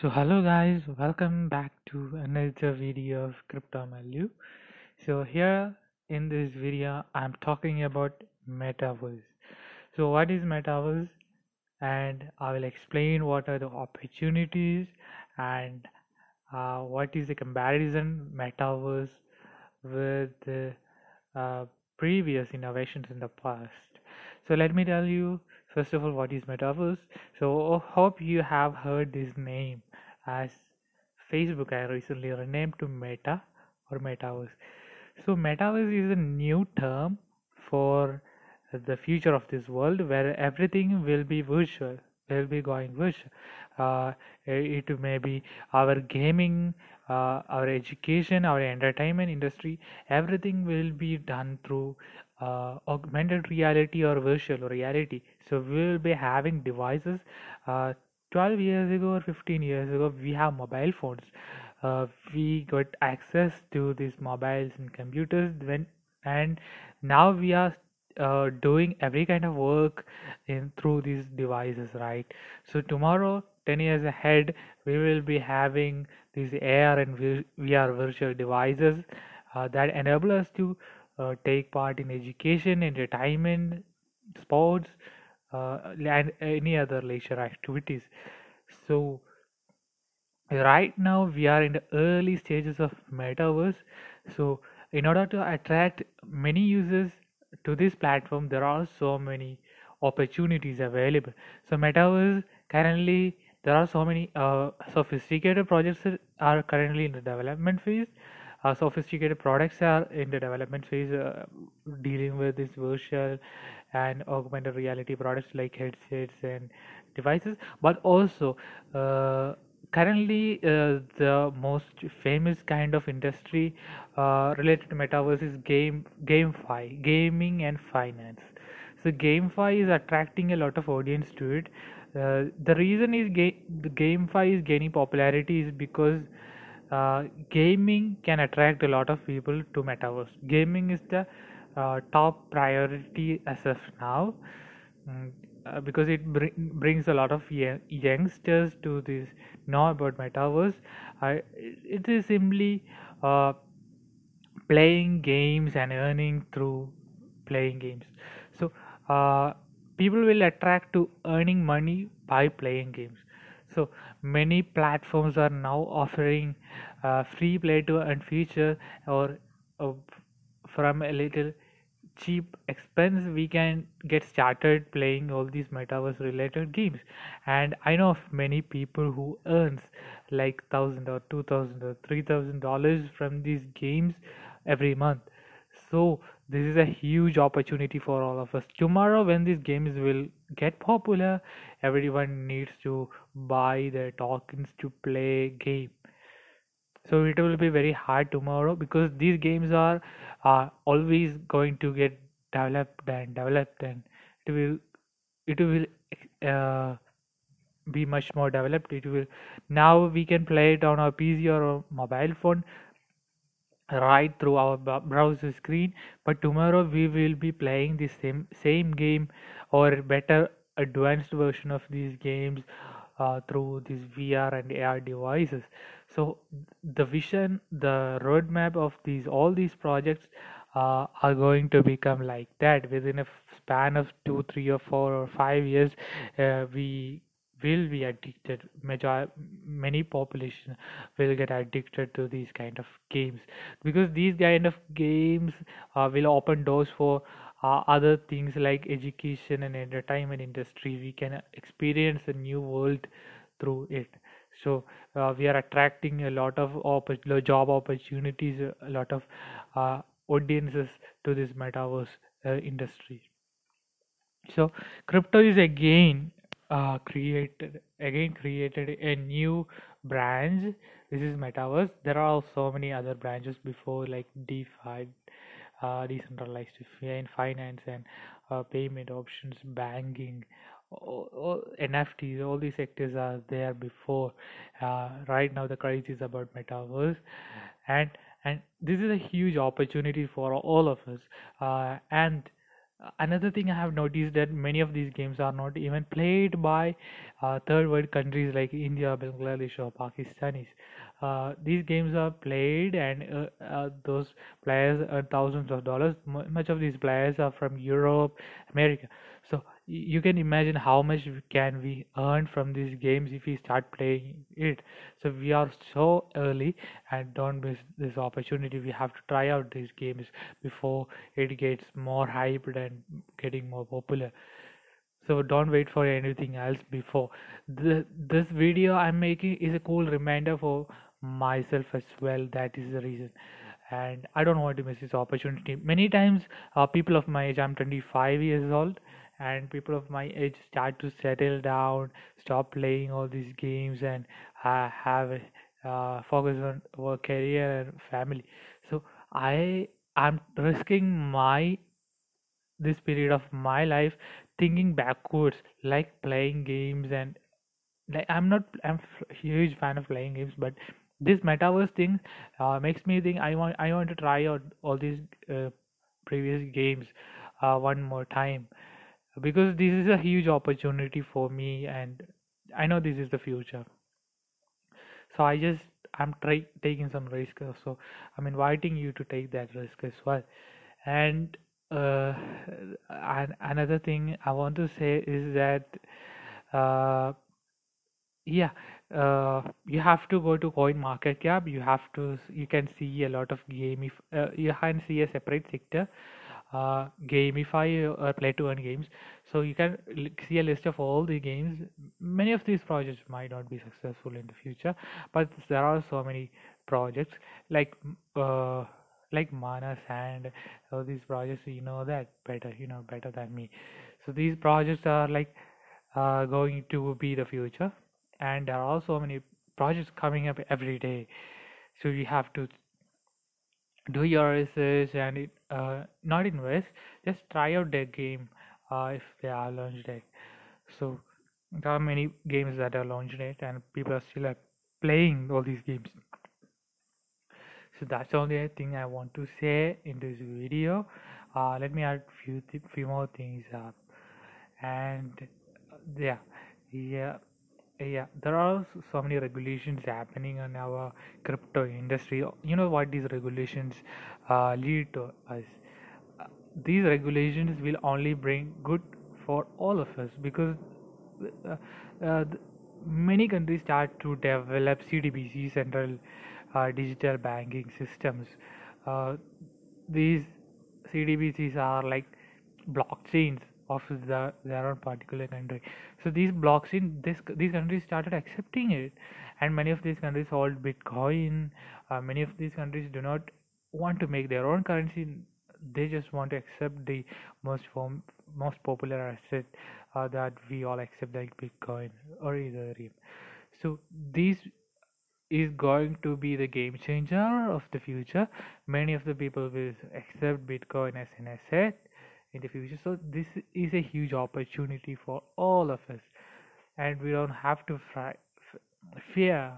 So hello guys, welcome back to another video of Crypto Malu. So here in this video, I'm talking about Metaverse. So what is Metaverse? And I will explain what are the opportunities and uh, what is the comparison Metaverse with the uh, previous innovations in the past. So let me tell you first of all what is Metaverse. So hope you have heard this name as Facebook I recently renamed to Meta or Metaverse. So Metaverse is a new term for the future of this world where everything will be virtual, will be going virtual. Uh, it may be our gaming, uh, our education, our entertainment industry, everything will be done through uh, augmented reality or virtual reality. So we will be having devices uh, 12 years ago or 15 years ago we have mobile phones. Uh, we got access to these mobiles and computers when and now we are uh, doing every kind of work in through these devices right? So tomorrow 10 years ahead we will be having these AR and VR virtual devices uh, that enable us to uh, take part in education entertainment sports and any other leisure activities. So right now we are in the early stages of metaverse. So in order to attract many users to this platform there are so many opportunities available. So metaverse currently there are so many uh, sophisticated projects that are currently in the development phase. Uh, sophisticated products are in the development phase uh, dealing with this virtual and augmented reality products like headsets and devices but also uh, currently uh, the most famous kind of industry uh, related to metaverse is game GameFi gaming and finance. So GameFi is attracting a lot of audience to it. Uh, the reason is ga- the GameFi is gaining popularity is because uh, gaming can attract a lot of people to metaverse. Gaming is the uh, top priority as of now mm, uh, because it br- brings a lot of youngsters to this know about metaverse it is simply uh, playing games and earning through playing games. So uh, people will attract to earning money by playing games. So many platforms are now offering uh, free play to earn feature or from a little cheap expense we can get started playing all these metaverse related games. And i know of many people who earns like thousand or two thousand or three thousand dollars from these games every month. So this is a huge opportunity for all of us. Tomorrow when these games will get popular everyone needs to buy their tokens to play game so it will be very hard tomorrow because these games are are always going to get developed and developed and it will it will uh, be much more developed. It will now we can play it on our pc or a mobile phone right through our browser screen. But tomorrow we will be playing the same same game or better advanced version of these games uh, through these VR and AR devices so the vision the roadmap of these all these projects uh, are going to become like that. Within a span of two three or four or five years uh, we will be addicted. Major many population will get addicted to these kind of games. Because these kind of games uh, will open doors for uh, other things like education and entertainment industry. We can experience a new world through it so uh, we are attracting a lot of opp- job opportunities a lot of uh, audiences to this metaverse uh, industry. So crypto is again uh, created again created a new branch this is metaverse. There are so many other branches before like defi uh, decentralized finance and uh, payment options banking all, all nfts all these sectors are there before uh, right now the craze is about metaverse and and this is a huge opportunity for all of us uh, and another thing I have noticed that many of these games are not even played by uh, third world countries like India, Bangladesh, or Pakistanis. Uh, these games are played, and uh, uh, those players earn thousands of dollars. Mu much of these players are from Europe, America. You can imagine how much can we earn from these games if we start playing it. So we are so early, and don't miss this opportunity. We have to try out these games before it gets more hyped and getting more popular. So don't wait for anything else before. The, this video i'm making is a cool reminder for myself as well. That is the reason. And i don't want to miss this opportunity. Many times uh, people of my age i'm 25 years old and people of my age start to settle down stop playing all these games and uh, have uh, focus on work career and family. So i i'm risking my this period of my life thinking backwards like playing games and like i'm not i'm f- huge fan of playing games but this metaverse thing uh, makes me think i want i want to try out all these uh, previous games uh, one more time because this is a huge opportunity for me and i know this is the future so i just i'm try taking some risk uh, so i'm inviting you to take that risk as well and uh, another thing I want to say is that uh, yeah, uh, you have to go to Coin Market Cap. You have to you can see a lot of game. If uh, you can see a separate sector, uh, GameFi or play to earn games. So you can see a list of all the games. Many of these projects might not be successful in the future, but there are so many projects like uh, like Mana Sand. All these projects, you know that better, you know better than me. So these projects are like uh, going to be the future, and there are so many projects coming up every day. So you have to do your research and it, uh, not invest, just try out their game uh, if they are launched it. So there are many games that are launched it, and people are still uh, playing all these games. So that's the only thing I want to say in this video. Uh, let me add few th- few more things up, and yeah, yeah. Yeah, there are so many regulations happening in our crypto industry. You know what these regulations uh, lead to us? Uh, these regulations will only bring good for all of us because uh, uh, many countries start to develop CDBC, central uh, digital banking systems. Uh, these CDBCs are like blockchains of the their own particular country. So these blocks in this these countries started accepting it, and many of these countries hold Bitcoin. Uh, many of these countries do not want to make their own currency. They just want to accept the most form, most popular asset uh, that we all accept, like Bitcoin or Ethereum. So these is going to be the game changer of the future. Many of the people will accept Bitcoin as an asset in the future. So this is a huge opportunity for all of us, and we don't have to fry, f- fear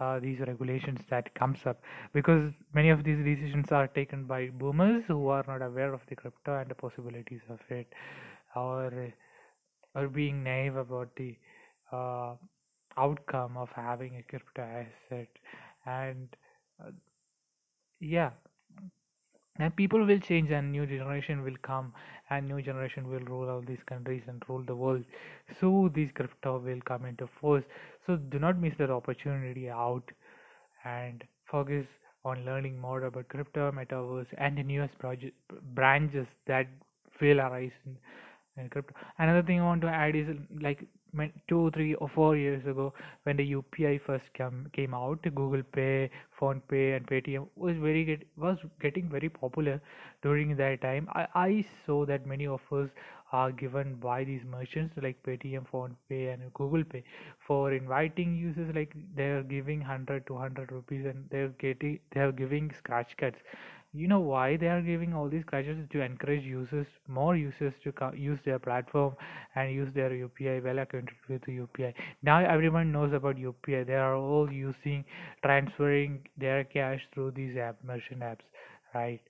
uh, these regulations that comes up. Because many of these decisions are taken by boomers who are not aware of the crypto and the possibilities of it, or or being naive about the uh, outcome of having a crypto asset. And uh, yeah and people will change and new generation will come and new generation will rule all these countries and rule the world. So this crypto will come into force. So do not miss that opportunity out and focus on learning more about crypto metaverse and the newest project branches that will arise in, in crypto. Another thing i want to add is like when two three or four years ago when the upi first came came out google pay PhonePe and paytm was very get, was getting very popular during that time. I i saw that many offers are given by these merchants like paytm phone pay and google pay for inviting users like they're giving 100 to 200 rupees and they're getting they're giving scratch cards you know why they are giving all these scratches to encourage users more users to co- use their platform and use their upi well acquainted with upi now everyone knows about upi they are all using transferring their cash through these app merchant apps right?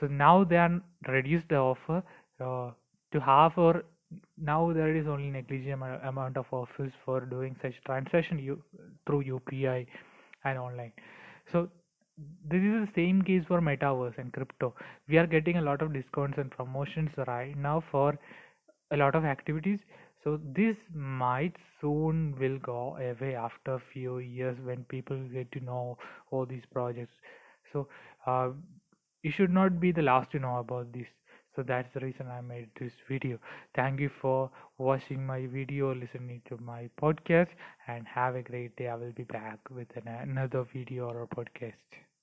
So now they are reduced the offer uh, to have or now there is only negligible amount of offers for doing such transaction you, through UPI and online. So this is the same case for metaverse and crypto. We are getting a lot of discounts and promotions right now for a lot of activities. So this might soon will go away after few years when people get to know all these projects. So uh, you should not be the last to know about this. So that's the reason I made this video. Thank you for watching my video, listening to my podcast, and have a great day. I will be back with an, another video or a podcast.